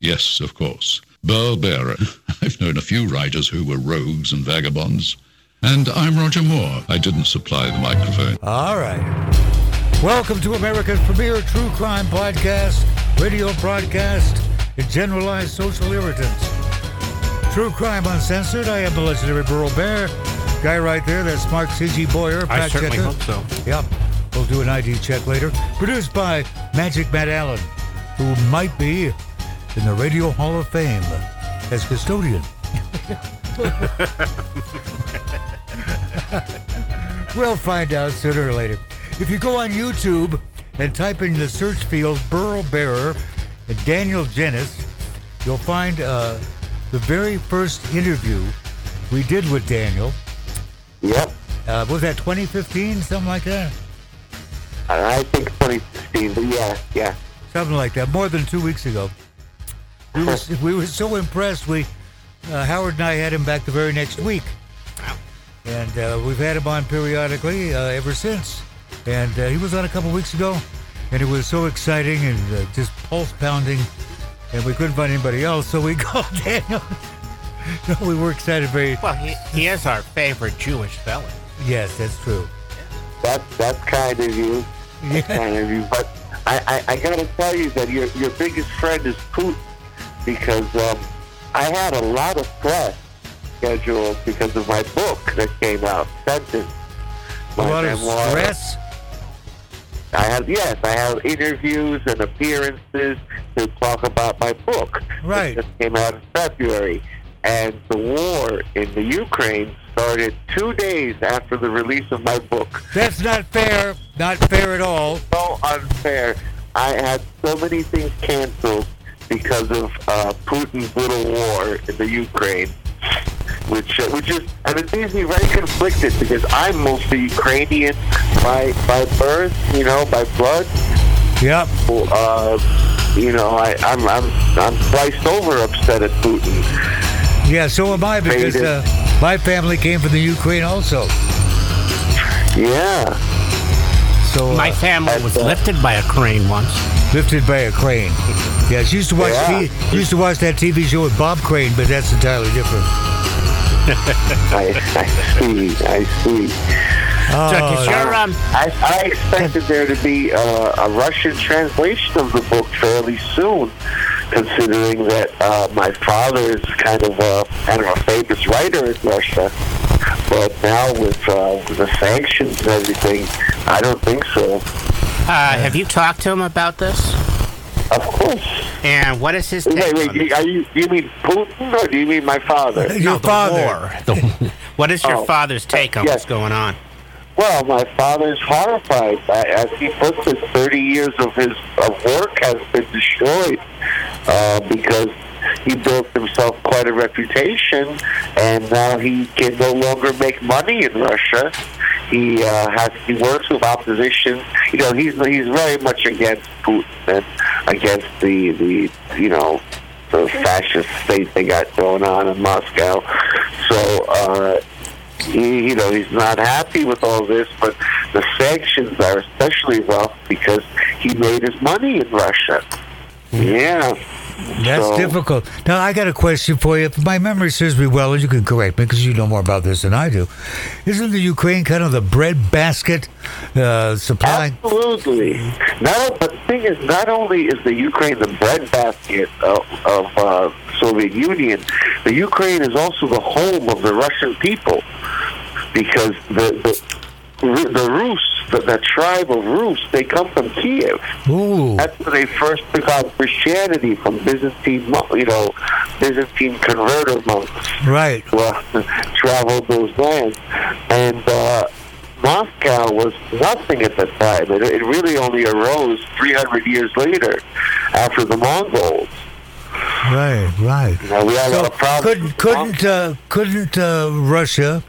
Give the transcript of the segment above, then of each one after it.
Yes, of course. Burl Barer. I've known a few writers who were rogues and vagabonds. And I'm Roger Moore. I didn't supply the microphone. All right. Welcome to America's premier true crime podcast, radio broadcast, and generalized social irritants. True Crime Uncensored. I am the legendary Burl Barer. Guy right there, that's Mark C.G. Boyer. I certainly checker. hope so. Yep. We'll do an ID check later. Produced by Magic Matt Allen, who might be in the Radio Hall of Fame as custodian. we'll find out sooner or later. If you go on YouTube and type in the search field Burl Barer and Daniel Genis, you'll find uh, the very first interview we did with Daniel. Yep. Uh, was that 2015, something like that? I think 2016, but yeah, yeah. Something like that. More than two weeks ago. We were, we were so impressed. We uh, Howard and I had him back the very next week, and uh, we've had him on periodically uh, ever since. And uh, he was on a couple weeks ago, and it was so exciting and uh, just pulse pounding. And we couldn't find anybody else, so we called Daniel. no, we were excited very. Well, he, he is our favorite Jewish felon. Yes, that's true. That's that's kind of you. Yeah. Kind of you. But I, I, I gotta tell you that your your biggest friend is Putin because um, I had a lot of press scheduled because of my book that came out, Sentence. A My lot of memoir. stress. I had yes, I have interviews and appearances to talk about my book. Right. It just came out in February, and the war in the Ukraine started two days after the release of my book. That's not fair. Not fair at all. So unfair. I had so many things canceled because of uh, Putin's little war in the Ukraine. Which, uh, which is, and it leaves me very conflicted because I'm mostly Ukrainian by by birth, you know, by blood. Yep. uh, you know, I, I'm I'm I'm sliced over upset at Putin. Yeah, so am I because uh, my family came from the Ukraine also. Yeah, So uh, My family was lifted by a crane once. lifted by a crane. Yeah, she used to watch Yeah. T- used to watch that TV show with Bob Crane, but that's entirely different. I, I see, I see. Oh, so, does your, um, I, I expected there to be uh, a Russian translation of the book fairly soon, considering that uh, my father is kind of a, kind of a famous writer in Russia. But now with, uh, with the sanctions and everything, I don't think so. uh, have you talked to him about this? Of course. And what is his take Wait, wait. on You, are you, you mean Putin or do you mean my father? your No, the father. war. The- what is your Oh. father's take on Yes. what's going on? Well, my father's horrified. As he puts it, 30 years of his of work has been destroyed uh, because he built himself quite a reputation, and now he can no longer make money in Russia. He uh, has he works with opposition. You know, he's he's very much against Putin and against the the you know the fascist state they got going on in Moscow. So. Uh, he, you know, he's not happy with all this, but the sanctions are especially rough because he made his money in Russia. Yeah. That's So- difficult. Now, I got a question for you. If my memory serves me well, and you can correct me because you know more about this than I do, isn't the Ukraine kind of the breadbasket uh, supply? Absolutely. Not, but the thing is, not only is the Ukraine the breadbasket of, of uh, Soviet Union, the Ukraine is also the home of the Russian people because the the, the Rus, the, the tribe of Rus, they come from Kiev. Ooh, That's where they first took out Christianity from Byzantine, you know, Byzantine converter monks right. who uh, traveled those lands. And uh, Moscow was nothing at the time. It, it really only arose 300 years later after the Mongols. Right, right. We had a So lot of problems. couldn't couldn't uh, couldn't uh, Russia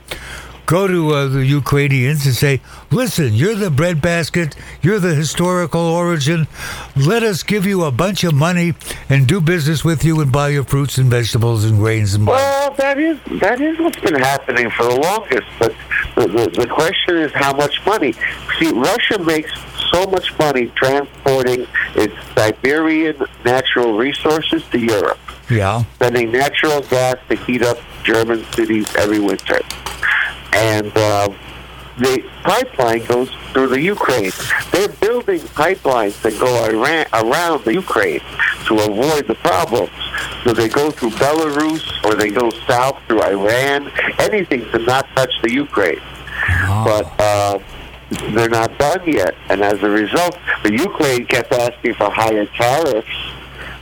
go to uh, the Ukrainians and say, "Listen, you're the breadbasket, you're the historical origin. Let us give you a bunch of money and do business with you and buy your fruits and vegetables and grains and." Well, that is that is what's been happening for the longest. But the, the, the question is how much money. See, Russia makes so much money transporting its Siberian natural resources to Europe, Yeah. sending natural gas to heat up German cities every winter. And uh, the pipeline goes through the Ukraine. They're building pipelines that go Iran, around the Ukraine to avoid the problems. So they go through Belarus or they go south through Iran, anything to not touch the Ukraine. But uh, they're not done yet. And as a result, the Ukraine kept asking for higher tariffs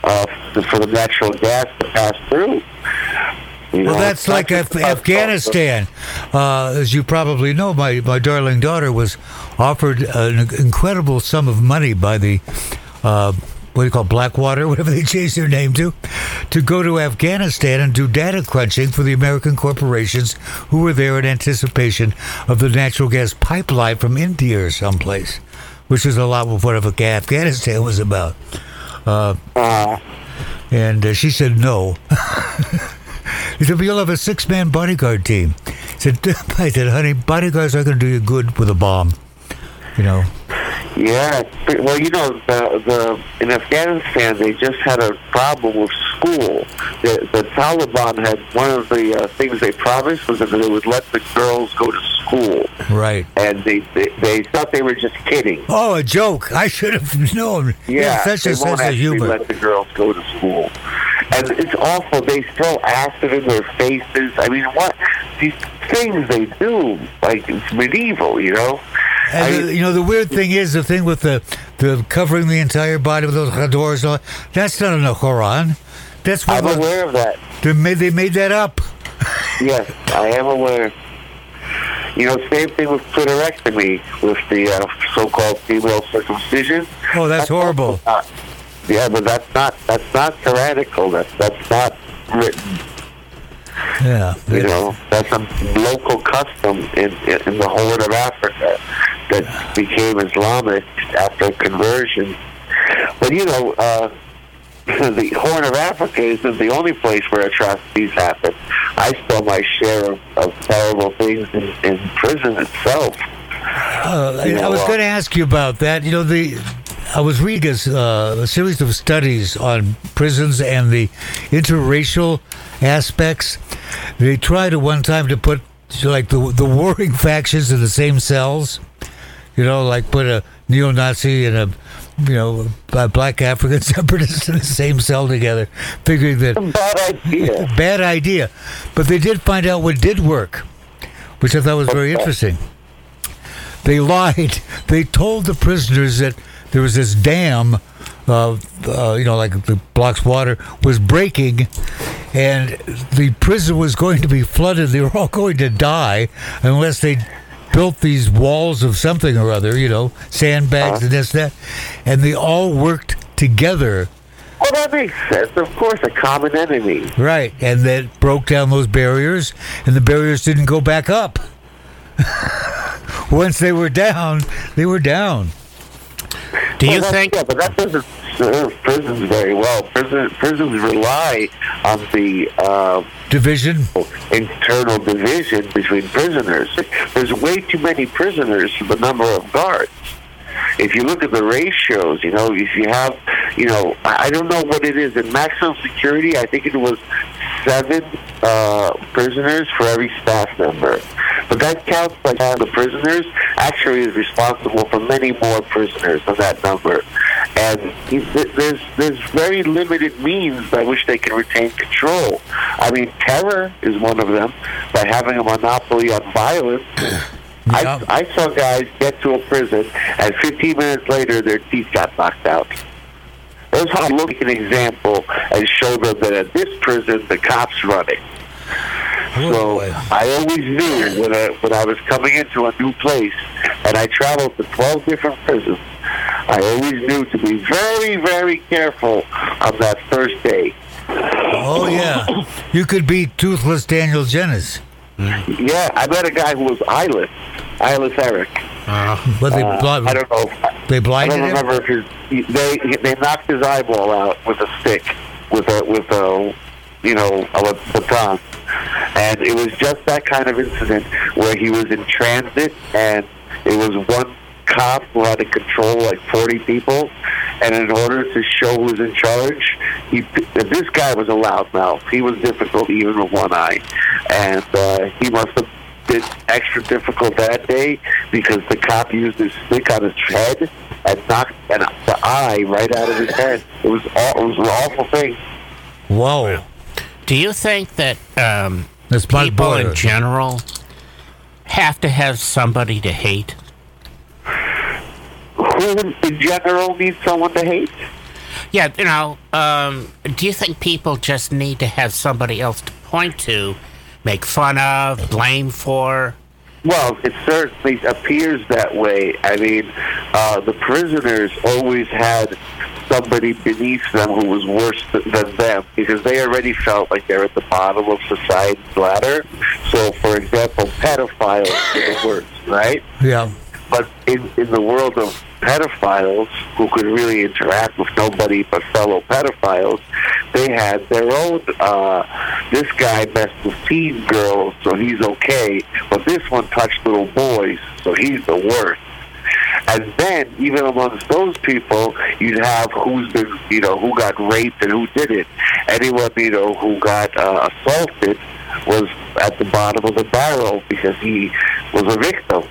uh, for the natural gas to pass through. You Well, know, that's like Af- Afghanistan. Uh, as you probably know, my, my darling daughter was offered an incredible sum of money by the, uh, what do you call Blackwater, whatever they changed their name to, to go to Afghanistan and do data crunching for the American corporations who were there in anticipation of the natural gas pipeline from India or someplace, which is a lot of what Afghanistan was about. Uh, And uh, she said no. he said, but you'll have a six man bodyguard team. He said, I said, honey, bodyguards are going to do you good with a bomb. You know, Yeah, well, you know, the, the in Afghanistan they just had a problem with school. The, the Taliban had one of the uh, things they promised was that they would let the girls go to school, right. and they they, they thought they were just kidding. Oh, a joke. I should have known. Yeah, such they a won't sense of actually humor. let the girls go to school, and it's awful. They throw acid in their faces. I mean, what these things they do? Like it's medieval, you know. I And mean, the, you know, the weird thing is the thing with the, the covering the entire body with those chadors. all, That's not in the Quran. That's what I'm aware of that. they made. They made that up. Yes, I am aware. You know, same thing with clitorectomy, with the uh, so-called female circumcision. Oh, that's horrible. Uh, yeah, but that's not that's not tyrannical. That's that's not written. Yeah. You know, that's a local custom in in the Horn of Africa that became Islamic after conversion. But you know, uh, the Horn of Africa isn't the only place where atrocities happen. I saw my share of, of terrible things in, in prison itself. Uh, I, You know, I was uh, going to ask you about that. You know, the I was reading a, uh, a series of studies on prisons and the interracial aspects. They tried at one time to put like the the warring factions in the same cells. You know, like put a neo-Nazi and a you know a black African separatist in the same cell together, figuring that Bad idea. bad idea. But they did find out what did work, which I thought was very interesting. They lied. They told the prisoners that there was this dam, uh, uh, you know, like the blocks water was breaking, and the prison was going to be flooded. They were all going to die unless they built these walls of something or other, you know, sandbags and this and that, and they all worked together Well, that makes sense. Of course, a common enemy. Right, and that broke down those barriers, and the barriers didn't go back up. Once they were down, they were down. Do you Well, that's- think? Yeah, but that doesn't serve prisons very well. Prison, prisons rely on the uh, Division. internal division between prisoners. There's way too many prisoners for the number of guards. If you look at the ratios, you know, if you have, you know, I don't know what it is in maximum security. I think it was seven uh, prisoners for every staff member. But that counts like how the prisoners actually is responsible for many more prisoners than that number. And there's there's very limited means by which they can retain control. I mean, terror is one of them by having a monopoly on violence. Yeah. I, I saw guys get to a prison, and 15 minutes later, their teeth got knocked out. Those how I look at an example and show them that at this prison, the cops running. So boy. I always knew when I, when I was coming into a new place, and I traveled to 12 different prisons, I always knew to be very, very careful on that first day. Oh yeah, you could be toothless Daniel Jennings, Yeah, I met a guy who was eyeless, eyeless Eric. but they Uh, I don't know. they blinded him. I don't him. remember if his they they knocked his eyeball out with a stick, with a with a you know a baton, and it was just that kind of incident where he was in transit and it was one cop who had to control like 40 people, and in order to show who was in charge, he this guy was a loudmouth. He was difficult even with one eye, and uh, he must have been extra difficult that day because the cop used his stick on his head and knocked an, the eye right out of his head. It was all, it was an awful thing. Whoa. Do you think that um, people in general have to have somebody to hate? Who in general needs someone to hate? Yeah, you know, um, do you think people just need to have somebody else to point to, make fun of, blame for? Well, it certainly appears that way. I mean, uh, the prisoners always had somebody beneath them who was worse th- than them because they already felt like they're at the bottom of society's ladder. So, for example, pedophiles are the worst, right? Yeah. But in, in the world of pedophiles who could really interact with nobody but fellow pedophiles, they had their own. Uh, this guy messed with teen girls, so he's okay. But this one touched little boys, so he's the worst. And then, even amongst those people, you'd have who's been, you know, who got raped and who didn't. Anyone, you know, who got uh, assaulted was at the bottom of the barrel because he was a victim.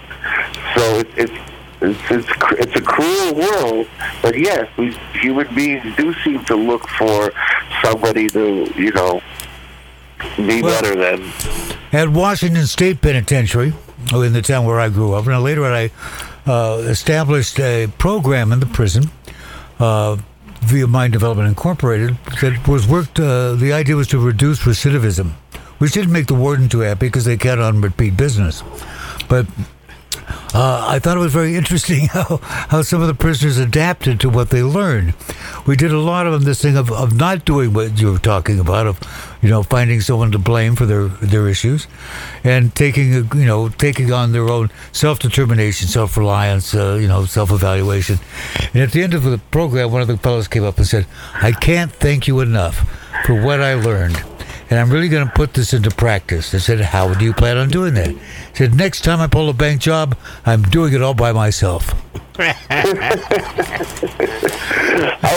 So it, it's it's it's it's a cruel world, but yes, we human beings do seem to look for somebody to you know be Well- better than. At Washington State Penitentiary, in the town where I grew up, and later on I uh, established a program in the prison uh, via Mind Development Incorporated that was worked. Uh, the idea was to reduce recidivism, which didn't make the warden too happy because they count on repeat business. But uh, I thought it was very interesting how, how some of the prisoners adapted to what they learned. We did a lot of them this thing of, of not doing what you were talking about, of you know finding someone to blame for their their issues, and taking a, you know taking on their own self determination, self reliance, uh, you know self evaluation. And at the end of the program, one of the fellows came up and said, "I can't thank you enough for what I learned." And I'm really going to put this into practice. I said, How do you plan on doing that? He said, Next time I pull a bank job, I'm doing it all by myself. I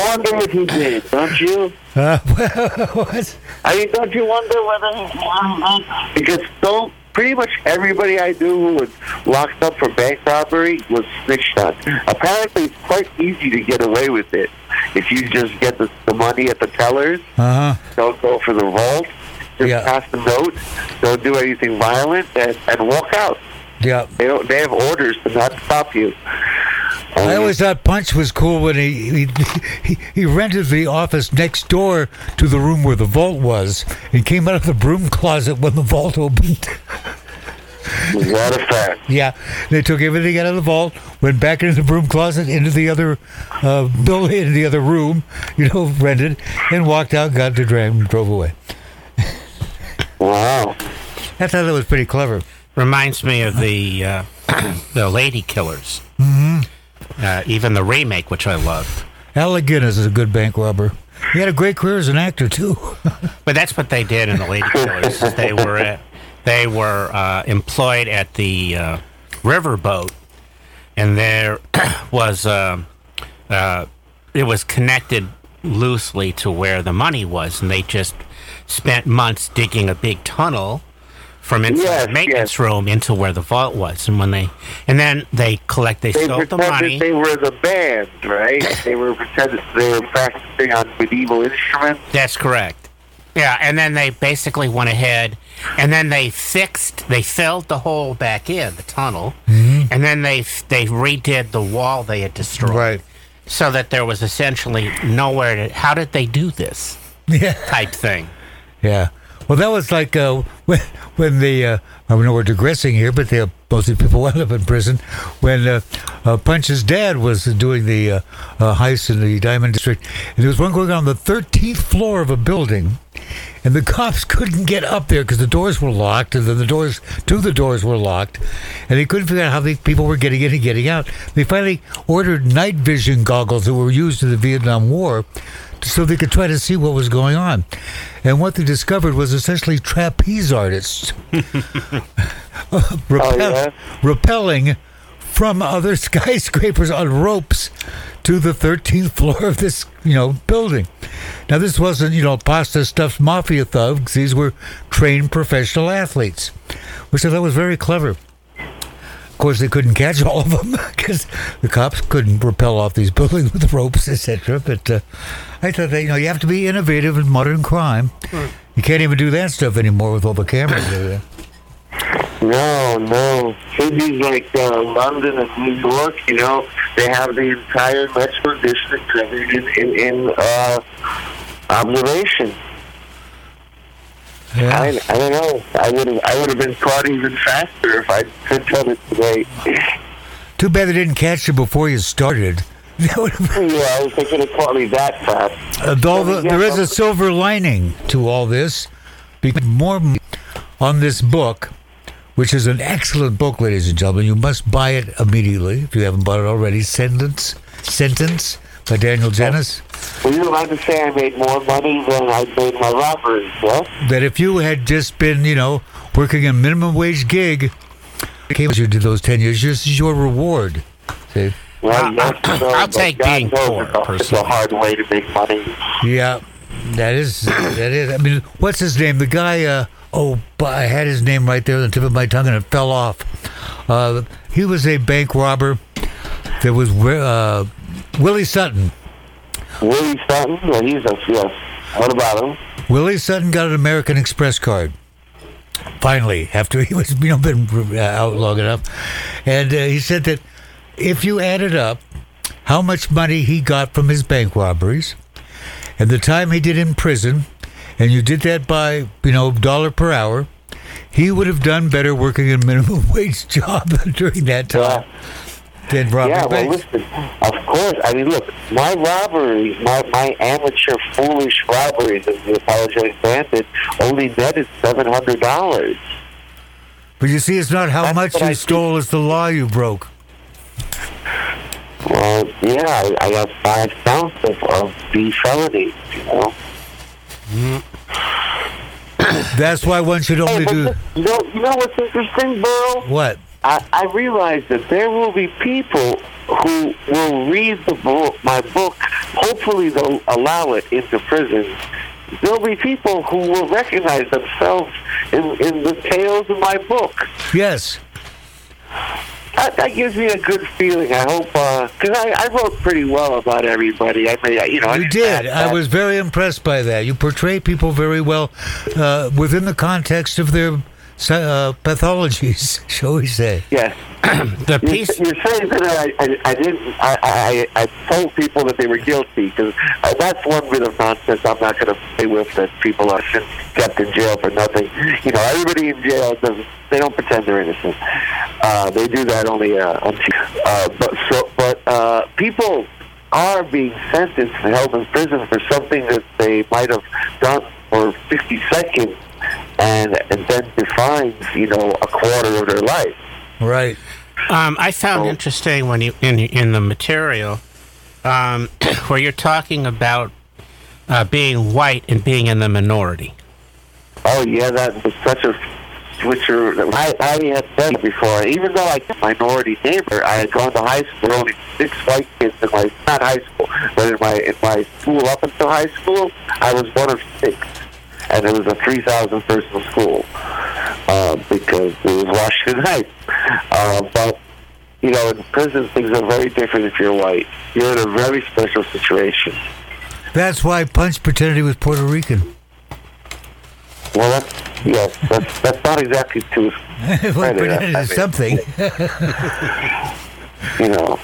wonder if he did, don't you? Uh, what? I mean, don't you wonder whether he because so pretty much everybody I knew who was locked up for bank robbery was snitched on. Apparently, it's quite easy to get away with it if you just get the, the money at the tellers. Uh huh. Don't go for the vault. Just Yeah. pass the note. Don't do anything violent, and, and walk out. Yeah. They don't. They have orders to not stop you. I always thought Punch was cool when he, he he rented the office next door to the room where the vault was, and came out of the broom closet when the vault opened. What a fact. yeah, they took everything out of the vault, went back into the broom closet, into the other uh, building, into the other room, you know, rented, and walked out, got the drag, and drove away. Wow. I thought that was pretty clever. Reminds me of the uh, the Lady Killers. Mm-hmm. Uh, even the remake, which I loved. Alec Guinness is a good bank robber. He had a great career as an actor too. But that's what they did in the Lady Killers. they were at, they were uh, employed at the uh, riverboat, and there was um uh, it was connected loosely to where the money was, and they just spent months digging a big tunnel from inside Yes, the maintenance yes. room into where the vault was, and when they and then they collect they They stole the pretended money. they were the band, right? they were pretending they were practicing on medieval instruments. That's correct. Yeah, and then they basically went ahead and then they fixed, they filled the hole back in the tunnel, mm-hmm. and then they they redid the wall they had destroyed, so that there was essentially nowhere to. How did they do this Yeah. type thing? Yeah. Well, that was like uh, when when the uh, I know we're digressing here, but the, most of the people wound up in prison when uh, uh, Punch's dad was doing the uh, uh, heist in the Diamond District, and there was one going on the 13th floor of a building, and the cops couldn't get up there because the doors were locked, and then the doors to the doors were locked, and they couldn't figure out how the people were getting in and getting out. They finally ordered night vision goggles that were used in the Vietnam War so they could try to see what was going on. And what they discovered was essentially trapeze artists repel- Oh, yeah? repelling from other skyscrapers on ropes to the 13th floor of this, you know, building. Now, this wasn't, you know, pasta stuffed mafia thugs. These were trained professional athletes, which I thought was very clever. Of course, they couldn't catch all of them because the cops couldn't rappel off these buildings with ropes, etc. But uh, I thought that, you know, you have to be innovative in modern crime. You can't even do that stuff anymore with all the cameras. there. No, no. Cities like uh, London and New York, you know, they have the entire metro district covered in, in, in uh, observation. Yeah. I, I don't know. I would have I would have been caught even faster if I could done it today. Too bad they didn't catch you before you started. That would have- yeah, I was they could have caught me that fast. Although the, there is a silver lining to all this, because more on this book, which is an excellent book, ladies and gentlemen. You must buy it immediately if you haven't bought it already. Sentence, Sentence by Daniel Genis. Were you about to say I made more money than I made my robberies, yeah? That if you had just been, you know, working a minimum wage gig, came as you did those ten years. This is your reward. See? Well, yes, no, I'll but take God being poor, it's a- It's a personally. hard way to make money. Yeah, that is that is. I mean, what's his name? The guy. Uh, oh, but I had his name right there on the tip of my tongue, and it fell off. Uh, he was a bank robber. There was uh, Willie Sutton. Willie Sutton, well, he's a yes. What about him? Willie Sutton got an American Express card. Finally, after he was you know been uh, out long enough, and uh, he said that if you added up how much money he got from his bank robberies and the time he did in prison, and you did that by you know dollar per hour, he would have done better working a minimum wage job during that time robbing Yeah, well, banks. listen, of course. I mean, look, my robberies, my, my amateur, foolish robberies as the apologetic bandit only netted $700. But you see, it's not how That's much you I stole; it's the law you broke. Well, yeah, I, I got five counts of, of B felonies, you know. Mm. That's why one should only Hey, do you, know, you know what's interesting, Burl? what? I, I realize that there will be people who will read the book, my book. Hopefully, they'll allow it into prison. There'll be people who will recognize themselves in, in the tales of my book. Yes. That, that gives me a good feeling. I hope because I, I wrote pretty well about everybody. I mean, you know, I You did. I was very impressed by that. You portray people very well uh, within the context of their uh, pathologies, shall we say? Yes. The You're, piece. you're saying that I, I, I didn't. I, I, I told people that they were guilty because uh, that's one bit of nonsense. I'm not going to play with that people are kept in jail for nothing. You know, everybody in jail doesn't. They don't pretend they're innocent. Uh, they do that only uh, on. Uh, but so, but uh, people are being sentenced and held in prison for something that they might have done for 60 seconds, and and then defines, you know, a quarter of their life. Right. Um, I found Oh. interesting when you in in the material um, where you're talking about uh, being white and being in the minority. Oh yeah, that was such a switcher. I, I had said it before. Even though I was a minority neighbor, I had gone to high school. There were only six white kids in my not high school, but in my in my school up until high school, I was one of six, and it was a three thousand person school uh, because it was Washington Heights. Uh, but you know, in prison things are very different if you're white. You're in a very special situation. That's why Punch pretended he was Puerto Rican. Well, that's yes, that's that's not exactly true. Well, pretended I mean- something. you know,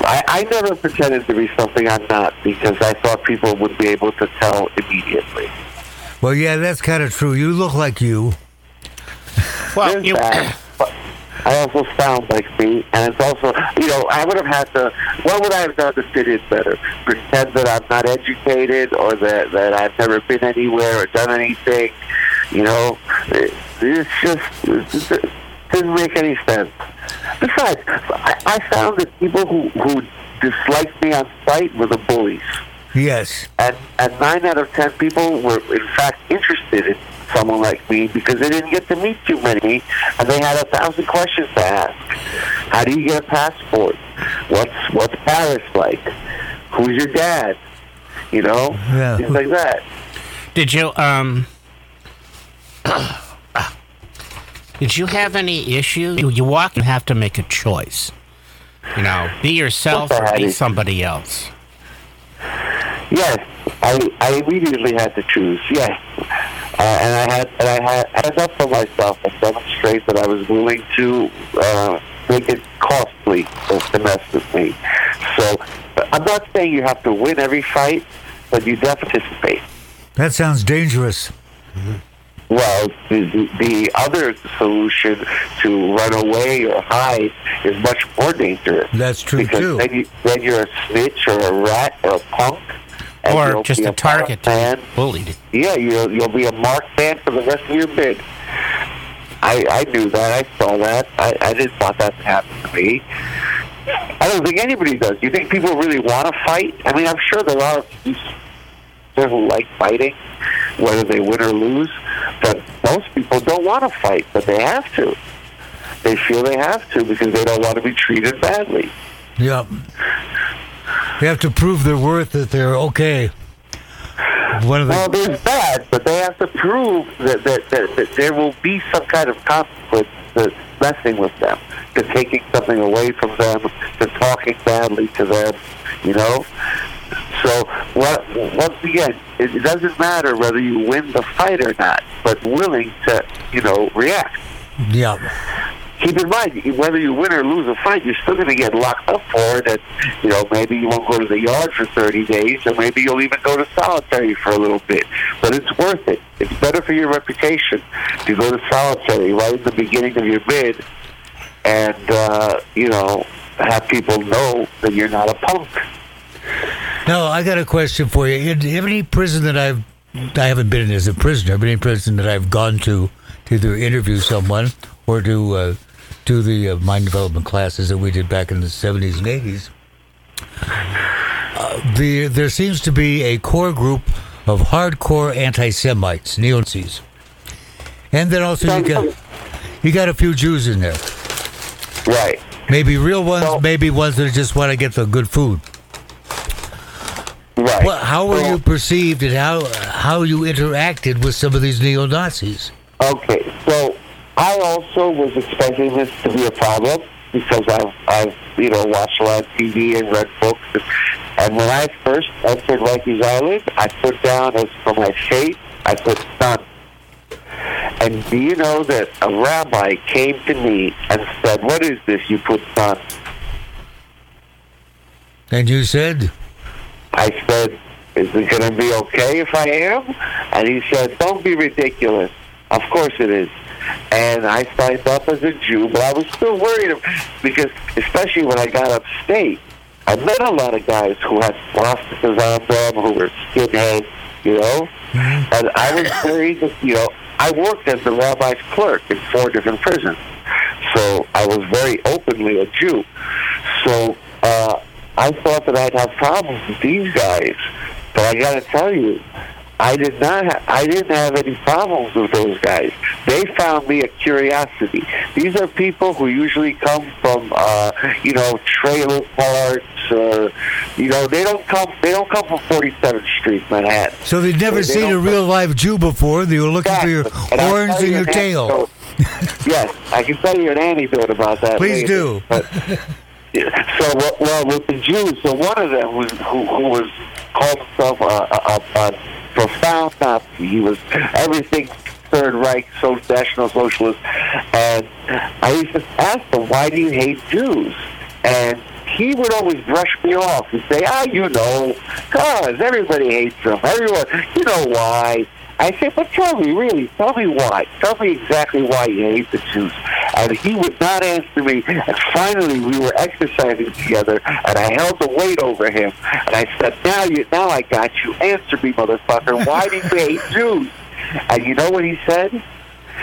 I, I never pretended to be something I'm not because I thought people would be able to tell immediately. Well, yeah, that's kind of true. You look like you. Well, you, that, I also sound like me, and it's also, you know, I would have had to. What would I have done to fit in better? Pretend that I'm not educated, or that that I've never been anywhere or done anything. You know, it, it's just it, didn't make any sense. Besides, I, I found that people who who disliked me on sight were the bullies. Yes. and and nine out of ten people were in fact interested in someone like me because they didn't get to meet too many and they had a thousand questions to ask. How do you get a passport? What's what's Paris like? Who's your dad? You know, Yeah. things like that. Did you um? Did you have any issues? You, you walk and have to make a choice. You know, be yourself Of course I or be somebody else. Yes, I I immediately had to choose. Yes, uh, and I had and I had had up for myself and demonstrate that I was willing to uh, make it costly to, mess with me. So I'm not saying you have to win every fight, but you definitely participate. That sounds dangerous. Well, the, the, the other solution to run away or hide is much more dangerous. That's true, because too. Then, you, then you're a snitch or a rat or a punk. And Or just be a target to man. be bullied. Yeah, you'll you'll be a marked man for the rest of your bid. I I knew that. I saw that. I, I didn't want that to happen to me. I don't think anybody does. You think people really want to fight? I mean, I'm sure there are people who like fighting, whether they win or lose. But most people don't want to fight, but they have to. They feel they have to because they don't want to be treated badly. Yeah. They have to prove their worth that they're okay. One of Well, the there's that, but they have to prove that, that, that, that there will be some kind of consequence to messing with them, to taking something away from them, to talking badly to them, you know? So, what, once again, it doesn't matter whether you win the fight or not, but willing to, you know, react. yeah. Keep in mind, whether you win or lose a fight, you're still going to get locked up for it. And, you know, maybe you won't go to the yard for 30 days, or maybe you'll even go to solitary for a little bit. But it's worth it. It's better for your reputation to go to solitary right in the beginning of your bid and, uh, you know, have people know that you're not a punk. Now I got a question for you. In any prison that I've I haven't been in as a prisoner, but any prison that I've gone to to either interview someone or to uh, do the uh, mind development classes that we did back in the seventies and eighties, uh, the there seems to be a core group of hardcore anti-Semites, neo-Nazis, and then also you got you got a few Jews in there. Right. Maybe real ones, So- maybe ones that just want to get the good food. Right. Well, how were So- you perceived and how how you interacted with some of these neo Nazis? Okay, so I also was expecting this to be a problem because I've, I've you know, watched a lot of TV and read books. And when I first entered Rikers Island, I put down as for my fate, I put son. And do you know that a rabbi came to me and said, what is this you put son? And you said, I said, is it going to be okay if I am? And he said, don't be ridiculous. Of course it is. And I signed up as a Jew, but I was still worried because, especially when I got upstate, I met a lot of guys who had swastikas on them, who were skinheads, you know? And I was very, you know, I worked as the rabbi's clerk in four different prisons. So I was very openly a Jew. So uh, I thought that I'd have problems with these guys. But I got to tell you, I did not. Ha- I didn't have any problems with those guys. They found me a curiosity. These are people who usually come from, uh, you know, trailer parks, or you know, they don't come. They don't come from 47th Street, Manhattan. so they'd never They seen a real live Jew before. They were looking for your Exactly. Horns and you your an tail. anecdote. yes, I can tell you an anecdote about that. Please later. do. But, so, well- well, with the Jews, so one of them was who, who was called himself a, a, a profound Nazi. He was everything Third Reich, so National Socialist, and I used to ask him, "Why do you hate Jews?" And he would always brush me off and say, "Ah, you know, cause everybody hates them. Everyone, you know why." I said, but tell me, really, tell me why. Tell me exactly why you hate the Jews. And he would not answer me. And finally, we were exercising together, and I held the weight over him. And I said, now you, now I got you. Answer me, motherfucker. Why do you hate Jews? And you know what he said?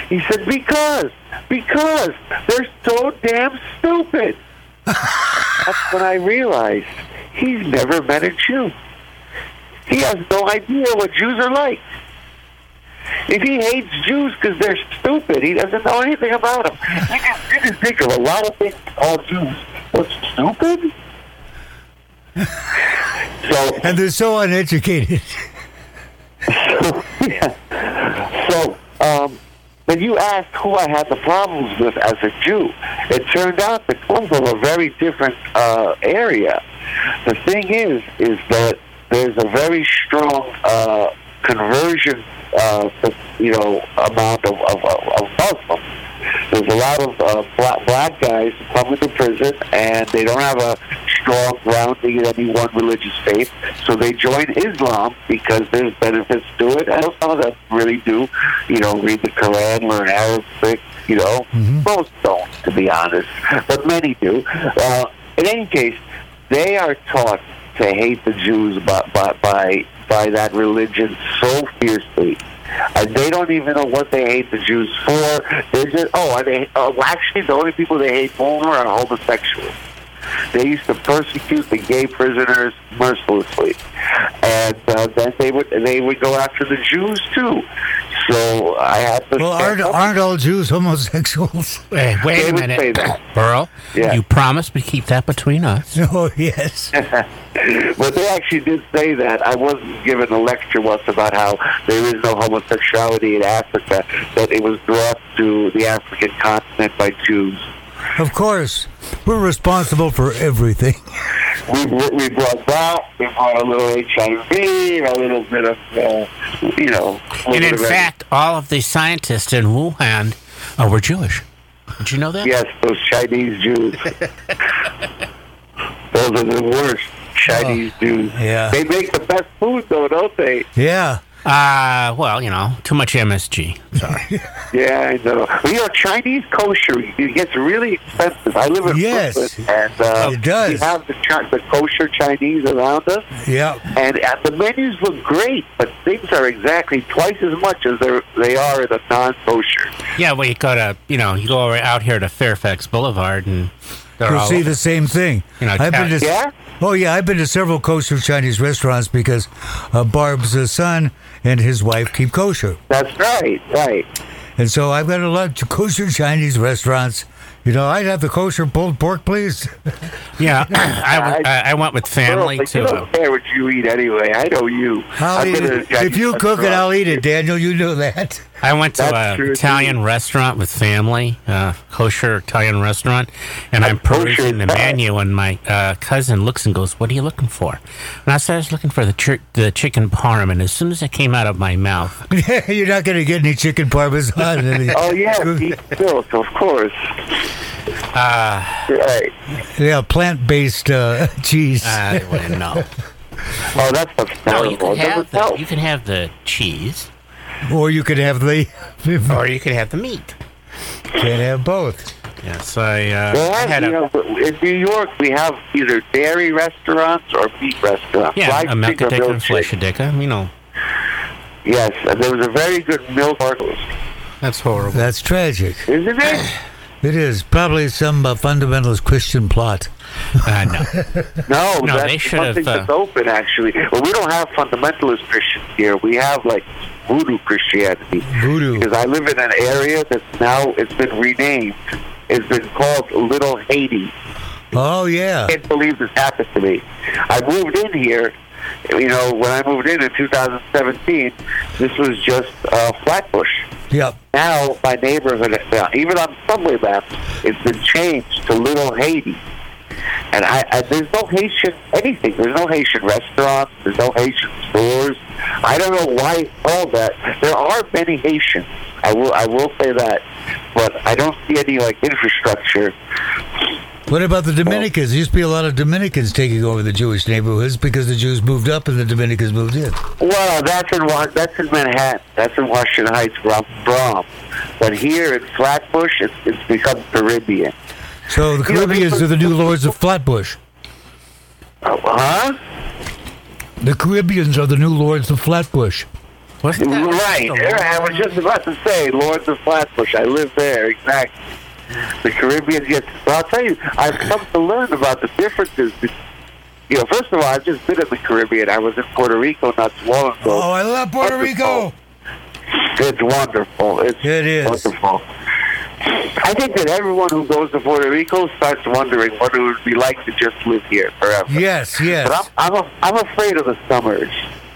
He said, because, because they're so damn stupid. That's when I realized he's never met a Jew. He has no idea what Jews are like. If he hates Jews because they're stupid, he doesn't know anything about them. You can, you to think of a lot of things all Jews were stupid. so And they're so uneducated. yeah. So, um, when you asked who I had the problems with as a Jew, it turned out to come from a very different uh, area. The thing is, is that there's a very strong uh, conversion, uh, you know, amount of, of, of Muslims. There's a lot of uh, black, black guys who come into prison and they don't have a strong grounding in any one religious faith, so they join Islam because there's benefits to it. And some of them really do, you know, read the Quran, learn Arabic, you know. Most don't, to be honest, but many do. Uh, in any case, they are taught to hate the Jews by by by, by that religion so fiercely. And they don't even know what they hate the Jews for. They just oh, and they oh, actually the only people they hate more are homosexuals. They used to persecute the gay prisoners mercilessly, and uh, then they would they would go after the Jews too. So I had to. Well, aren't, aren't all Jews homosexuals? Hey, wait They a would minute, say that. Burl. Yeah. You promised to keep that between us. Oh, yes. But they actually did say that. I wasn't given a lecture once about how there is no homosexuality in Africa, that it was brought to the African continent by Jews. Of course. We're responsible for everything. We, we brought that, we brought a little HIV, a little bit of, uh, you know. And in of fact, all of the scientists in Wuhan uh, were Jewish. Did you know that? Yes, those Chinese Jews. those are the worst Chinese Jews. Oh, yeah. They make the best food, though, don't they? Yeah. Uh, well, you know, too much MSG. Sorry. Yeah, I know. Well, you know, Chinese kosher it gets really expensive. I live in Yes. Brooklyn, and uh, It does. we have the, Chi- the kosher Chinese around us, Yeah. and, and the menus look great, but things are exactly twice as much as they're, they are in a non-kosher. yeah, well, you go to, you know, you go out here to Fairfax Boulevard and You'll see the same thing. You know, I've been to, Yeah? Oh, yeah. I've been to several kosher Chinese restaurants because uh, Barb's uh, son and his wife keep kosher. That's right, right. And so I've got a lot of kosher Chinese restaurants. You know, I'd have the kosher pulled pork, please. Yeah, I went with family Girl, but you don't care what you eat anyway. I know you. I'll I've eat been to a it. If you cook it. I'll eat it, Daniel. You know that. I went to an true, Italian restaurant with family, uh, kosher Italian restaurant, and I'm kosher perusing the menu, and my uh, cousin looks and goes, "What are you looking for?" And I said, "I was looking for the chi- the chicken parm." And as soon as it came out of my mouth, You're not going to get any chicken parmesan. any- Oh, yeah, beef milk, of course. uh, Right. yeah, plant-based uh, cheese. I wouldn't know. Oh, that's what's No, you can have the you can have the cheese, or you could have the. or you could have the meat. Can't have both. Yes, I, uh, Well, I had you a know, in New York, we have either dairy restaurants or meat restaurants. yeah Live a milk chicken or and milkshake. flesh you know. Yes, and there was a very good milk market, That's horrible. That's tragic. isn't it? It is probably some uh, fundamentalist Christian plot. Uh, no. No, No, that's they should something have, uh, that's open, actually. Well, we don't have fundamentalist Christians here. We have, like, voodoo Christianity. Voodoo. Because I live in an area that's now, it's been renamed. It's been called Little Haiti. Oh yeah. I can't believe this happened to me. I moved in here. You know, when I moved in in 2017, this was just uh, Flatbush. Yep. Now my neighborhood, even on subway maps, it's been changed to Little Haiti. And I, I there's no Haitian anything. There's no Haitian restaurants. There's no Haitian stores. I don't know why all that. There are many Haitians. I will I will say that, but I don't see any like infrastructure What about the Dominicans? There used to be a lot of Dominicans taking over the Jewish neighborhoods because the Jews moved up and the Dominicans moved in. Well, that's in that's in Manhattan. That's in Washington Heights, where I'm from. But here in Flatbush, it's, it's become Caribbean. So the Caribbeans are the new lords of Flatbush. Uh, huh? The Caribbeans are the new lords of Flatbush. Wasn't Right. the There, I was just about to say, Lords of Flatbush. I live there, exactly. The Caribbean. Yes. But I'll tell you, I've come to learn about the differences. You know, first of all, I've just been in the Caribbean. I was in Puerto Rico not too long ago. Oh, I love Puerto Rico. It's wonderful. It's It is. wonderful. I think that everyone who goes to Puerto Rico starts wondering what it would be like to just live here forever. Yes, yes. But I'm I'm, a, I'm afraid of the summers.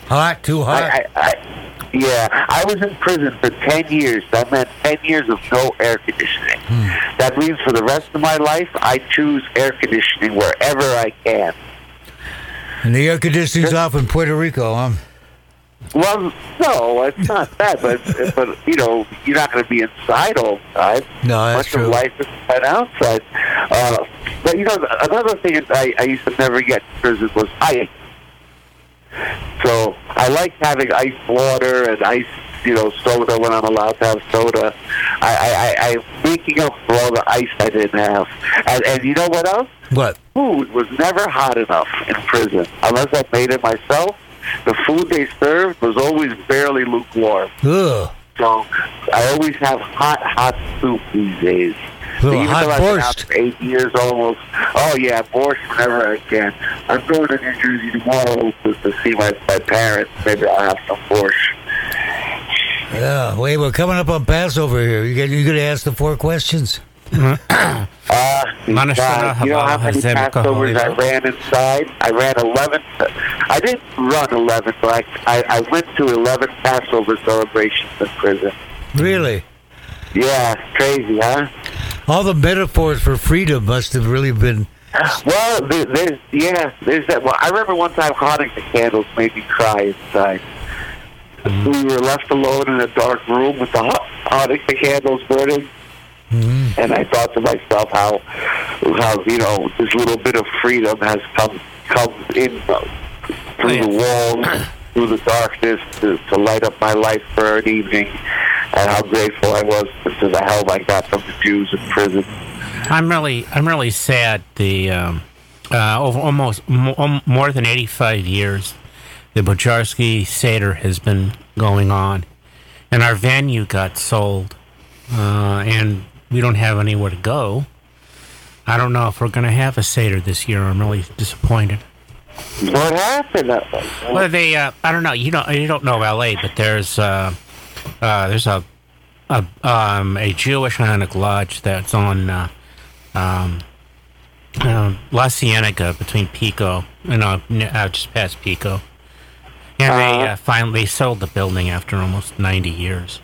hot, too hot. I, I, I, yeah, I was in prison for 10 years. That meant 10 years of no air conditioning. Hmm. That means for the rest of my life, I choose air conditioning wherever I can. and the air conditioning's off in Puerto Rico, huh? Well, no, it's not that, but but you know, you're not going to be inside all the time. No, that's Much true. of life is spent outside. Uh, but you know, another thing I, I used to never get in prison was ice. So I like having ice water and ice, you know, soda when I'm allowed to have soda. I, I, I, I'm making up for all the ice I didn't have. And, and you know what else? What? food was never hot enough in prison unless I made it myself. The food they served was always barely lukewarm. Ugh. So I always have hot, hot soup these days. So even hot though I've been out for eight years almost, oh yeah, borscht whenever I can. I'm going to New Jersey tomorrow to, to see my, my parents. Maybe I'll have some borscht. Yeah. Wait, we're coming up on Passover here. You you going to ask the four questions? Uh, Manashana God, uh, you know how Habal many Passovers I ran inside? I ran 11. Uh, I didn't run 11, but I, I, I went to 11 Passover celebrations in prison. Really? Yeah, crazy, huh? All the metaphors for freedom must have really been. Well, there, there's yeah, there's that. Well, I remember one time Hanukkah candles made me cry inside. Mm-hmm. We were left alone in a dark room with the Ha- Hanukkah candles burning, and I thought to myself how how you know this little bit of freedom has come come in uh, through the walls, through the darkness to, to light up my life for an evening, and how grateful I was to the help I got from the Jews in prison. I'm really, I'm really sad. The um, uh, over almost mo- more than 85 years, the Bojarski Seder has been going on, and our venue got sold, uh, and we don't have anywhere to go. I don't know if we're going to have a Seder this year. I'm really disappointed. What happened? Well, they, uh, I don't know. You don't, you don't know L.A., but there's, uh, uh, there's a, a, um, a Jewish Hanukkah lodge that's on, uh, um, uh, La Cienega between Pico and uh, n- uh, just past Pico, and they Uh-huh. uh, finally sold the building after almost 90 years.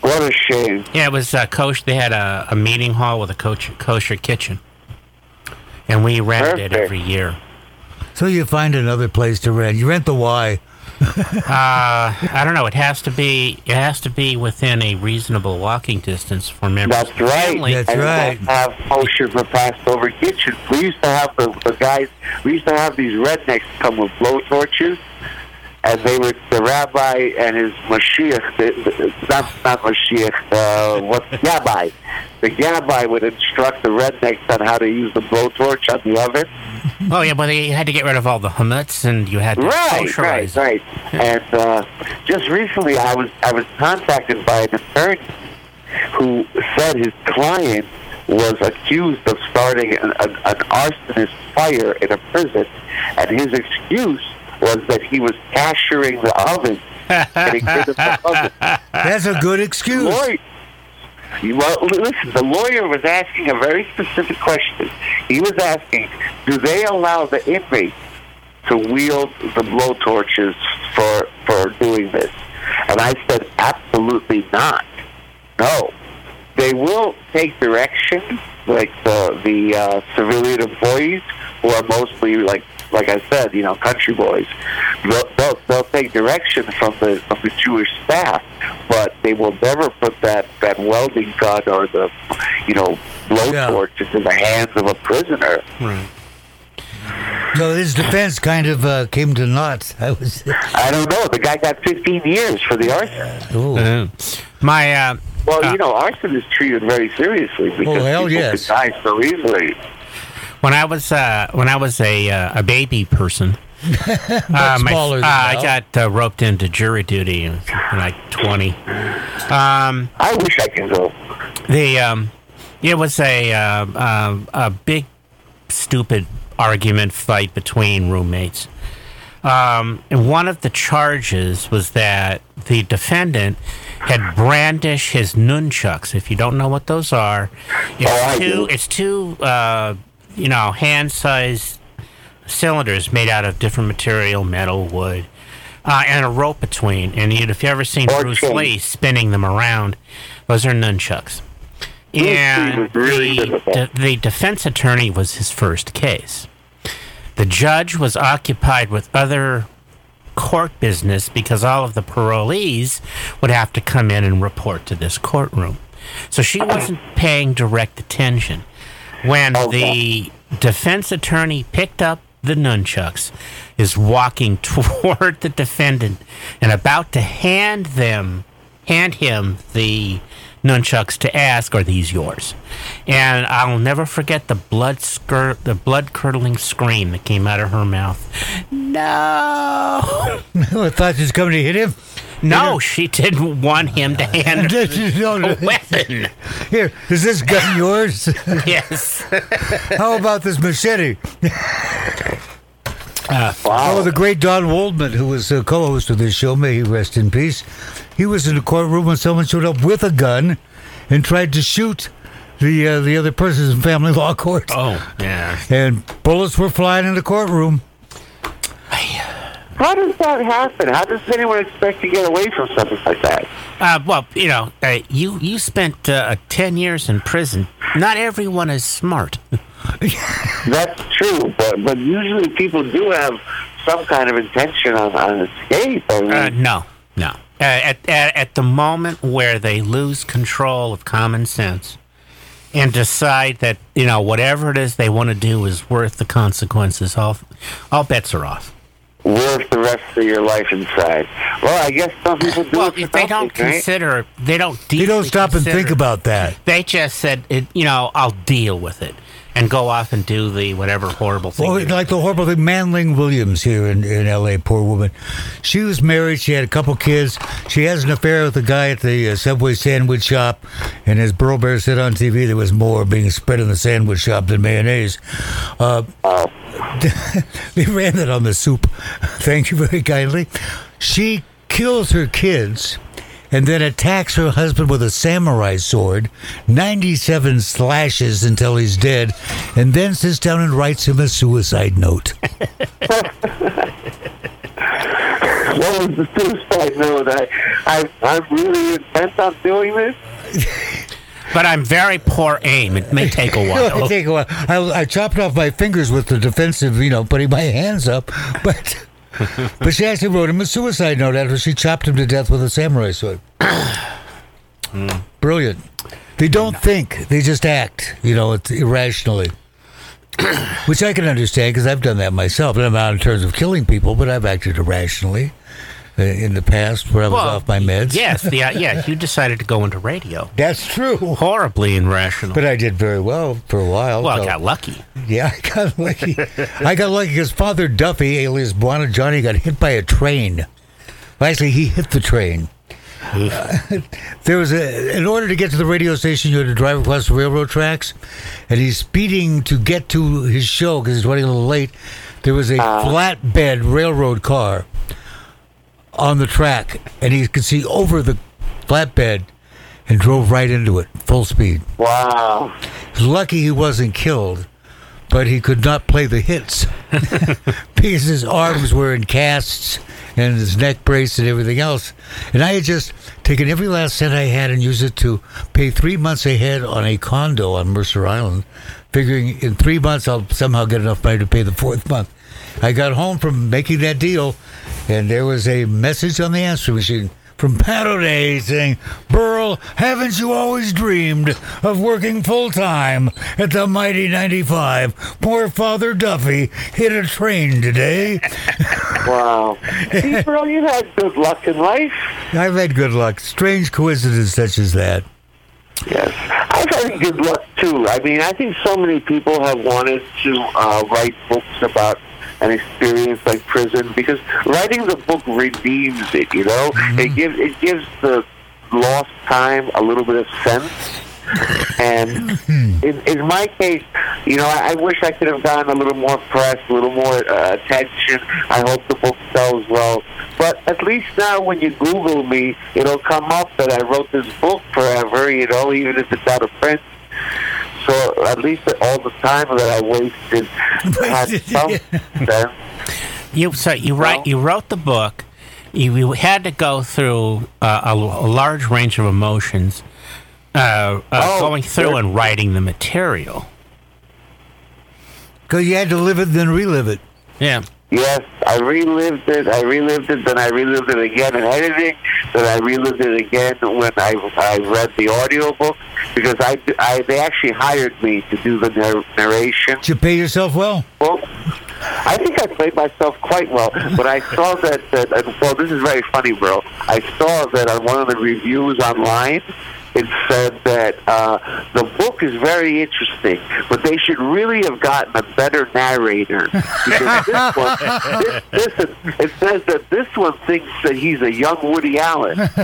What a shame. Yeah, it was uh, kosher. They had a, a meeting hall with a kosher, kosher kitchen, and we rented it every year. So you find another place to rent. You rent the Y. Uh, I don't know. It has to be. It has to be within a reasonable walking distance for members. That's right. family. That's and right. We have kosher for Passover kitchen. We used to have the, the guys. We used to have these rednecks come with blow torches, and they were the rabbi and his mashiach. The, the, not not mashiach. Uh, what Gabbai? The Gabbai would instruct the rednecks on how to use the blowtorch on the oven. Oh yeah, but they had to get rid of all the hummus, and you had to Right, right, right. And uh, just recently, I was I was contacted by an attorney who said his client was accused of starting an, an, an arsonist fire in a prison, and his excuse was that he was kashering the oven, getting rid of the oven. That's a good excuse. Lawyer, well, listen, the lawyer was asking a very specific question. He was asking, do they allow the inmates to wield the blowtorches for for doing this? And I said, absolutely not. No. They will take direction, like the the uh, civilian employees, who are mostly like like I said, you know, country boys. They'll, they'll, they'll take direction from the from the Jewish staff, but they will never put that that welding gun or the you know blowtorch into the hands of a prisoner. Right. So his defense kind of uh, came to naught. I was. I don't know. The guy got 15 years for the arson. Ooh. Uh, my uh, Well, Uh, you know, arson is treated very seriously because hell people yes. could die so easily. When I was uh, when I was a uh, a baby person, uh, my- smaller than uh, I got uh, roped into jury duty in like twenty. Um, I wish I could go. the um, it was a uh, um a big stupid argument fight between roommates. Um, and one of the charges was that the defendant had brandished his nunchucks. If you don't know what those are, it's Oh, I two. It's two. Uh, you know, hand-sized cylinders made out of different material, metal, wood, uh, and a rope between. And you'd, if you ever seen Or Bruce chain. Lee spinning them around, those are nunchucks. Bruce And really the, the defense attorney was his first case. The judge was occupied with other court business because all of the parolees would have to come in and report to this courtroom. So she wasn't paying direct attention. When oh, the defense attorney picked up the nunchucks, is walking toward the defendant and about to hand them hand him the nunchucks to ask, "Are these yours?" And I'll never forget the blood scur- the blood curdling scream that came out of her mouth. No, I thought she was coming to hit him. No, she didn't want him to hand her No, no. a weapon. Here, is this gun yours? yes. How about this machete? Wow. Oh, the great Don Waldman, who was a co-host of this show, may he rest in peace. He was in the courtroom when someone showed up with a gun and tried to shoot the uh, the other persons in family law court. Oh, yeah. And bullets were flying in the courtroom. How does that happen? How does anyone expect to get away from something like that? Uh, well, you know, uh, you you spent uh, ten years in prison. Not everyone is smart. That's true, but but usually people do have some kind of intention on, on escape. I mean, Uh, no, no. Uh, at, at at the moment where they lose control of common sense and decide that you know whatever it is they want to do is worth the consequences, all all bets are off. Worth the rest of your life inside. Well, I guess some people do. Well, if they don't something, right? consider, they don't. You don't deeply stop and think about that. They just said, it, you know, I'll deal with it and go off and do the whatever horrible thing. Well, like the horrible thing, Manling Williams here in, in L.A., poor woman. She was married. She had a couple kids. She has an affair with a guy at the uh, Subway sandwich shop. And as Burl Barer said on TV, there was more being spread in the sandwich shop than mayonnaise. Uh, they ran it on the soup. Thank you very kindly. She kills her kids and then attacks her husband with a samurai sword, 97 slashes until he's dead, and then sits down and writes him a suicide note. What was the suicide note? I, I, I'm really intent on doing this. but I'm very poor aim. It may take a It'll while. take a while. I, I chopped off my fingers with the defensive, you know, putting my hands up, but. But she actually wrote him a suicide note after she chopped him to death with a samurai sword. Hmm. Brilliant. They don't think; they just act. You know, it's irrationally, which I can understand because I've done that myself. And I'm not in terms of killing people, but I've acted irrationally in the past where I was Well, off my meds. Yes, the, uh, yeah. You decided to go into radio. that's true. Horribly irrational. But I did very well for a while. well, I got lucky. Yeah, I got lucky. I got lucky because Father Duffy, alias Bwana Johnny, got hit by a train. Well, actually, he hit the train. Uh, there was a. In order to get to the radio station, you had to drive across the railroad tracks, and he's speeding to get to his show because he's running a little late. There was a flatbed railroad car on the track, and he could see over the flatbed and drove right into it, full speed. Wow. Lucky he wasn't killed, but he could not play the hits because his arms were in casts and his neck brace and everything else. And I had just taken every last cent I had and used it to pay three months ahead on a condo on Mercer Island, figuring in three months I'll somehow get enough money to pay the fourth month. I got home from making that deal, and there was a message on the answering machine from Pat O'Day saying, Burl, haven't you always dreamed of working full time at the Mighty 95? Poor Father Duffy hit a train today. Wow. See, bro, you had good luck in life. I've had good luck. Strange coincidence such as that. Yes. I've had good luck, too. I mean, I think so many people have wanted to uh, write books about an experience like prison because writing the book redeems it, you know? It gives it gives the lost time a little bit of sense. And in, in my case, you know, I, I wish I could have gotten a little more press, a little more uh, attention. I hope the book sells well. But at least now, when you Google me, it'll come up that I wrote this book forever. You know, even if it's out of print. So at least all the time that I wasted had some sense. You so you write you wrote the book. You, you had to go through uh, a, a large range of emotions, uh, uh, Oh, going through sure. and writing the material. Because you had to live it, then relive it. Yeah. Yes, I relived it. I relived it. Then I relived it again in editing. Then I relived it again when I I read the audiobook because I, I they actually hired me to do the nar- narration. Did you pay yourself well? Well, I think I played myself quite well, but I saw that, that well, this is very funny, bro. I saw that on one of the reviews online, it said that uh, the book is very interesting, but they should really have gotten a better narrator. Because this one, this, this, it says that this one thinks that he's a young Woody Allen.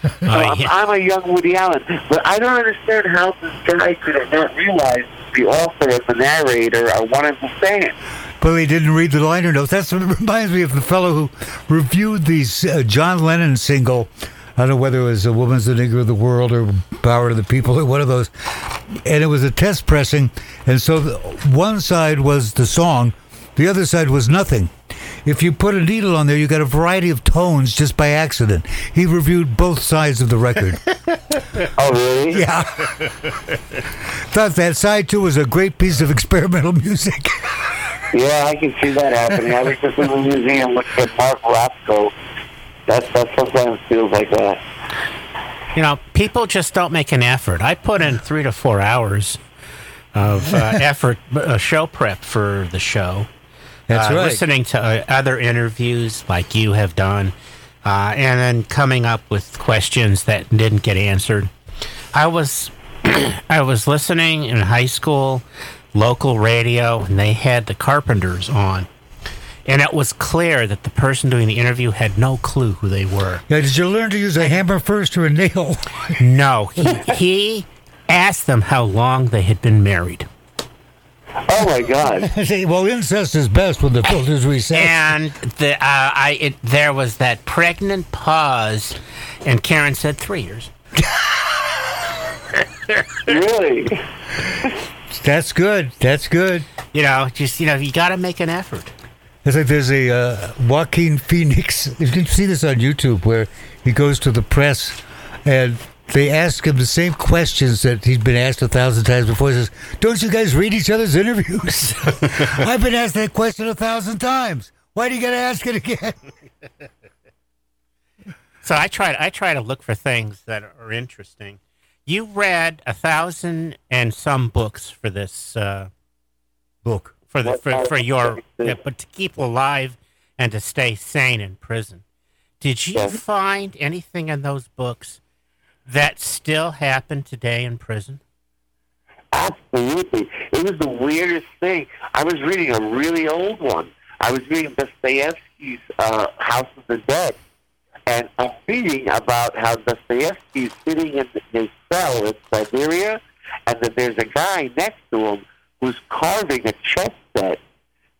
So Oh, I'm, yeah. I'm a young Woody Allen, but I don't understand how this guy could have not realized the author and the narrator are one and the same. But he didn't read the liner notes. That's what reminds me of the fellow who reviewed the uh, John Lennon single. I don't know whether it was A Woman's the Nigger of the World or Power to the People or one of those. And it was a test pressing. And so the, one side was the song, the other side was nothing. If you put a needle on there, you got a variety of tones just by accident. He reviewed both sides of the record. Oh, really? yeah. Thought that side two was a great piece of experimental music. Yeah, I can see that happening. I was just in the museum looking at Mark Rothko. That that sometimes feels like that. You know, people just don't make an effort. I put in three to four hours of uh, effort, uh, show prep for the show. That's uh, right. Listening to uh, other interviews like you have done, uh, and then coming up with questions that didn't get answered. I was, I was listening in high school, local radio, and they had the Carpenters on, and it was clear that the person doing the interview had no clue who they were. Yeah, did you learn to use a hammer first or a nail? No, he, he asked them how long they had been married. Oh my God! See, well, incest is best when the filters reset. And the uh, I it, there was that pregnant pause, and Karen said three years. really? That's good. That's good. You know, just you know, you got to make an effort. It's like there's a uh, Joaquin Phoenix. You can see this on YouTube where he goes to the press and they ask him the same questions that he's been asked a thousand times before. He says, Don't you guys read each other's interviews? I've been asked that question a thousand times. Why do you got to ask it again? So I try I try to look for things that are interesting. You read a thousand and some books for this uh, Book. For the for, for your but to keep alive and to stay sane in prison. Did you Yes. find anything in those books that still happen today in prison? Absolutely. It was the weirdest thing. I was reading a really old one. I was reading Dostoevsky's uh, House of the Dead. And I'm reading about how Dostoevsky is sitting in his cell in Siberia, and that there's a guy next to him who's carving a chess set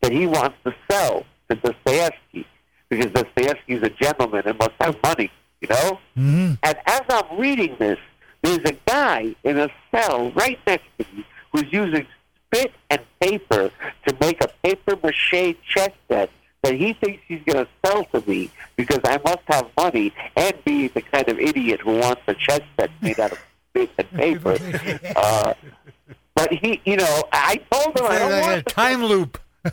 that he wants to sell to Dostoevsky because Dostoevsky's a gentleman and must have money, you know? hmm And as I'm reading this, there's a guy in a cell right next to me who's using spit and paper to make a paper mache chess set that he thinks he's going to sell to me because I must have money and be the kind of idiot who wants a chess set made out of spit and paper. Uh, but he, you know, I told him I don't a want the time loop.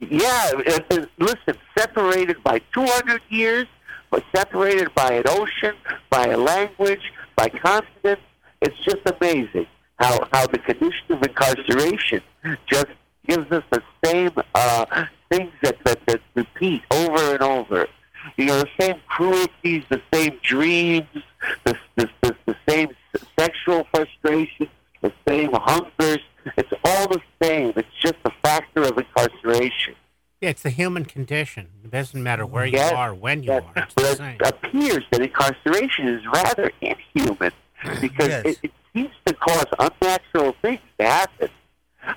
yeah, it, it, listen, separated by 200 years, but separated by an ocean, by a language, by continents. It's just amazing how, how the condition of incarceration just gives us the same uh, things that, that, that repeat over and over. You know, the same cruelties, the same dreams, the, the, the, the same sexual frustration, the same hungers. It's all the same. It's just a factor of incarceration. Yeah, it's the human condition. It doesn't matter where you are, when you Yes, are. It's the same. it appears that incarceration is rather inhuman because Yes. it, it seems to cause unnatural things to happen.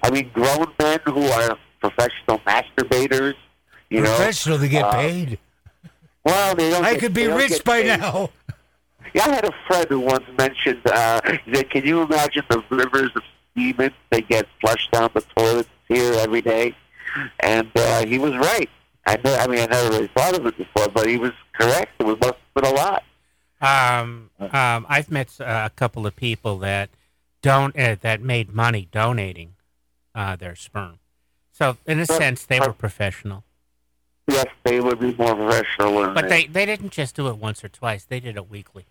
I mean, grown men who are professional masturbators. You know, Professional, they get uh, paid. well, they don't. I get- could be rich by paid. now. Yeah, I had a friend who once mentioned uh, that. Can you imagine the rivers of semen that get flushed down the toilets here every day? And uh, he was right. I, know, I mean, I never really thought of it before, but he was correct. It was must have been a lot. Um, um, I've met uh, a couple of people that don't uh, that made money donating uh, their sperm. So in a But- sense, they were professional, Yes, they would be more professional. But they they didn't just do it once or twice. They did it weekly.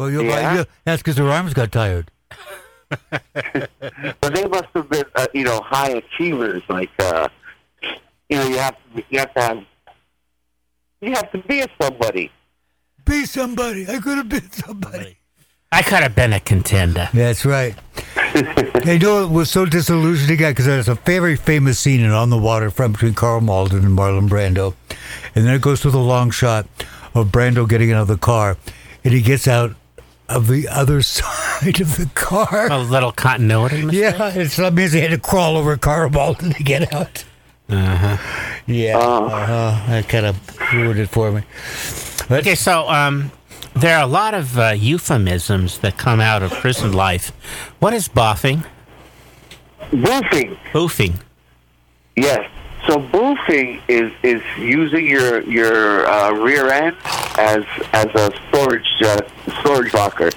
Well, you'll Yeah? you that's because their arms got tired. but they must have been, uh, you know, high achievers. Like, uh, you know, you have to, you have to have, you have to be a somebody. Be somebody. I could have been somebody. I could have been a contender. That's right. I know it was so disillusioning because there's a very famous scene in On the Waterfront between Karl Malden and Marlon Brando. And then it goes to the long shot of Brando getting out of the car. And he gets out of the other side of the car. A little continuity. mistake? Yeah, it's, that means he had to crawl over Karl Malden to get out. Uh-huh. Yeah, uh, huh. that kind of ruined it for me. But Okay, so um, there are a lot of uh, euphemisms that come out of prison life. What is boffing? Boofing. Boofing. Yes. So boofing is is using your your uh, rear end as as a storage uh, storage locker.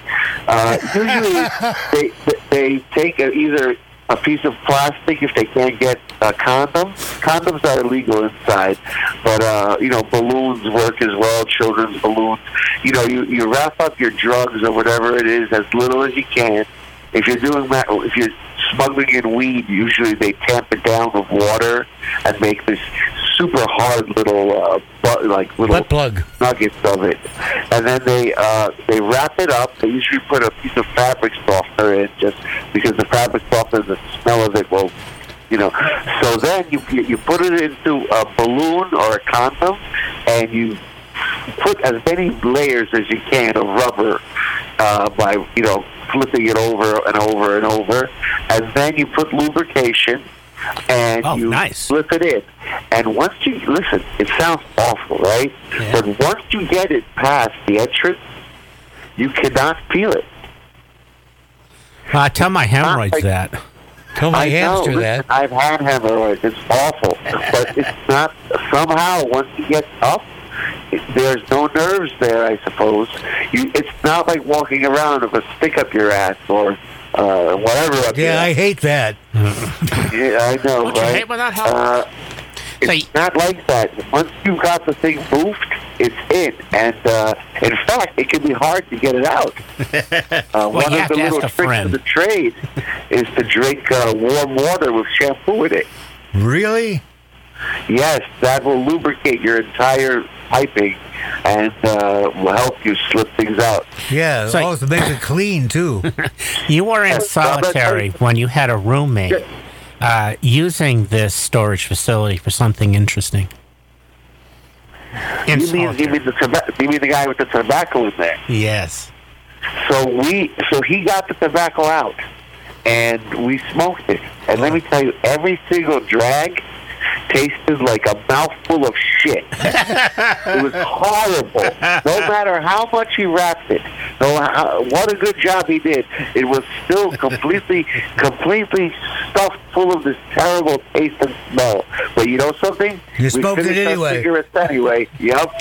Uh, usually, they they take a, either a piece of plastic if they can't get a condom. Condoms are illegal inside, but uh, you know balloons work as well. Children's balloons. You know, you you wrap up your drugs or whatever it is as little as you can. If you're doing that, if you're smuggling in weed, usually they tamp it down with water and make this super hard little, uh, bu- like little butt plug. nuggets of it, and then they uh, they wrap it up. They usually put a piece of fabric softener in, just because the fabric softener, the smell of it will, you know. So then you you you put it into a balloon or a condom, and you put as many layers as you can of rubber uh, by you know flipping it over and over and over, and then you put lubrication. And Oh, you nice. flip it in, and once you listen, it sounds awful, right? Yeah. But once you get it past the entrance, you cannot feel it. Uh, tell my hemorrhoids like- that. Tell my I know. hamster that. I've had hemorrhoids. It's awful, but it's not. Somehow, once you get up, there's no nerves there. I suppose you. It's not like walking around with a stick up your ass or uh, whatever. Up Yeah, I hate that. yeah, I know, Don't you right? hate when that happens? Uh, it's So you- not like that. Once you've got the thing moved, it's in. And uh, in fact, it can be hard to get it out. Uh, one of the little tricks friend. of the trade is to drink uh, warm water with shampoo in it. Really? Yes, that will lubricate your entire piping and uh, will help you slip things out. Yeah. So- oh, it makes it clean too. You were in solitary when you had a roommate uh, using this storage facility for something interesting. In You mean, you mean the toba- you mean the guy with the tobacco in there? Yes. So we, so he got the tobacco out, and we smoked it. And let me tell you, every single drag tasted like a mouthful of shit. it was horrible. No matter how much he wrapped it, no how, what a good job he did, it was still completely, completely stuffed full of this terrible taste and smell. But you know something? You We smoked it finished our anyway. Cigarettes anyway. Yep.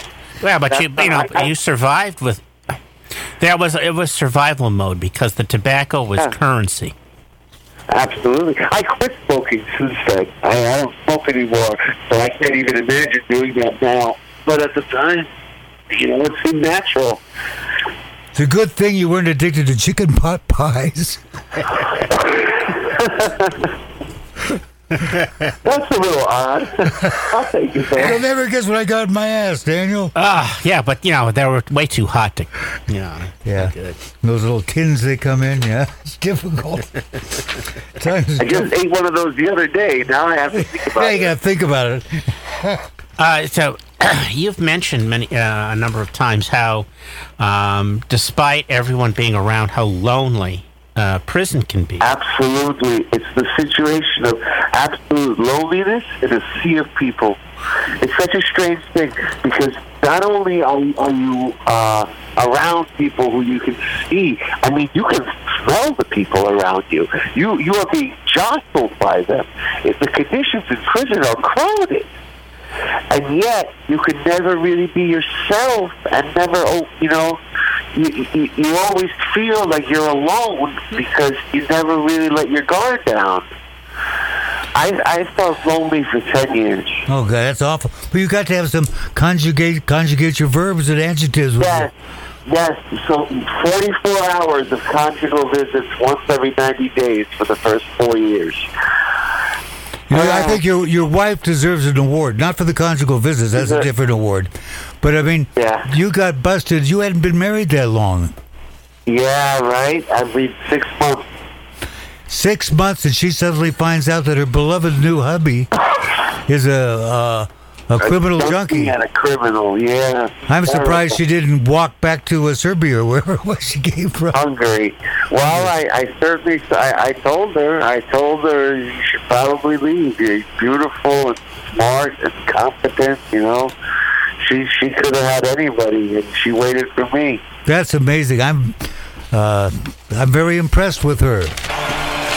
Well, but you That's you know not- I- you survived with. There was it was survival mode because the tobacco was Yeah. currency. Absolutely. I quit smoking since then. I, I don't anymore, so I can't even imagine doing that now. But at the time, you know, it seemed natural. It's a good thing you weren't addicted to chicken pot pies. That's a little odd. I'll take it You'll there. never guess what I got in my ass, Daniel. Ah, yeah, but you know they were way too hot to. You know, Yeah. Good. Those little tins they come in, yeah. It's difficult. Times I just ate one of those the other day. Now I have to think about yeah, you gotta think about it. Uh, so you've mentioned many uh, a number of times how, um, despite everyone being around, how lonely uh, prison can be. Absolutely. It's the situation of absolute loneliness in a sea of people. It's such a strange thing because not only are, are you uh, around people who you can see, I mean, you can smell the people around you. You, you are being jostled by them. If the conditions in prison are crowded, and yet you can never really be yourself and never oh you know you, you, you always feel like you're alone because you never really let your guard down I, I felt lonely for 10 years Oh, God, that's awful. But you got to have some conjugate conjugate your verbs and adjectives. With yes yes so 44 hours of conjugal visits once every 90 days for the first four years You know, I think your your wife deserves an award, not for the conjugal visits. That's a different award. But I mean, Yeah. you got busted. You hadn't been married that long. yeah right every six months Six months, and she suddenly finds out that her beloved new hubby is a uh, a criminal junkie. and a criminal yeah I'm surprised she didn't walk back to uh, Serbia or wherever it was she came from. Hungary. Well, I, I certainly, I, I told her, I told her you should probably leave. You're beautiful and smart and competent, you know. She she could have had anybody, and she waited for me. That's amazing. I'm uh, I'm very impressed with her.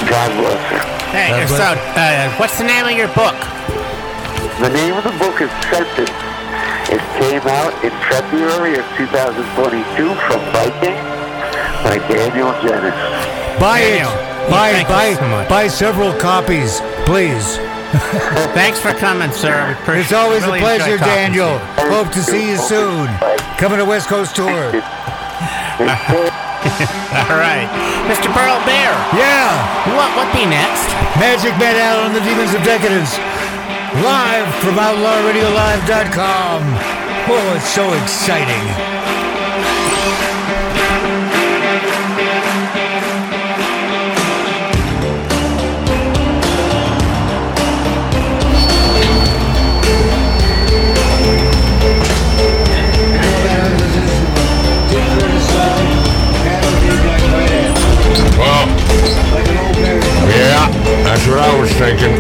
God bless her. Hey, Uh, so but- uh, what's the name of your book? The name of the book is Sentence. It came out in February of 2022 from Viking by Daniel Genis. Buy Daniel, it. Buy thank buy you so much. buy several copies, please. Thanks for coming, sir. It's always really a pleasure, enjoy to Daniel. Hope to see you soon. Coming to West Coast tour. All right, Mr. Burl Barer. Yeah. What what be next? Magic Man Allen and the Demons of Decadence. Live from OutlawRadioLive.com. Oh, it's so exciting. Yeah, that's what I was thinking.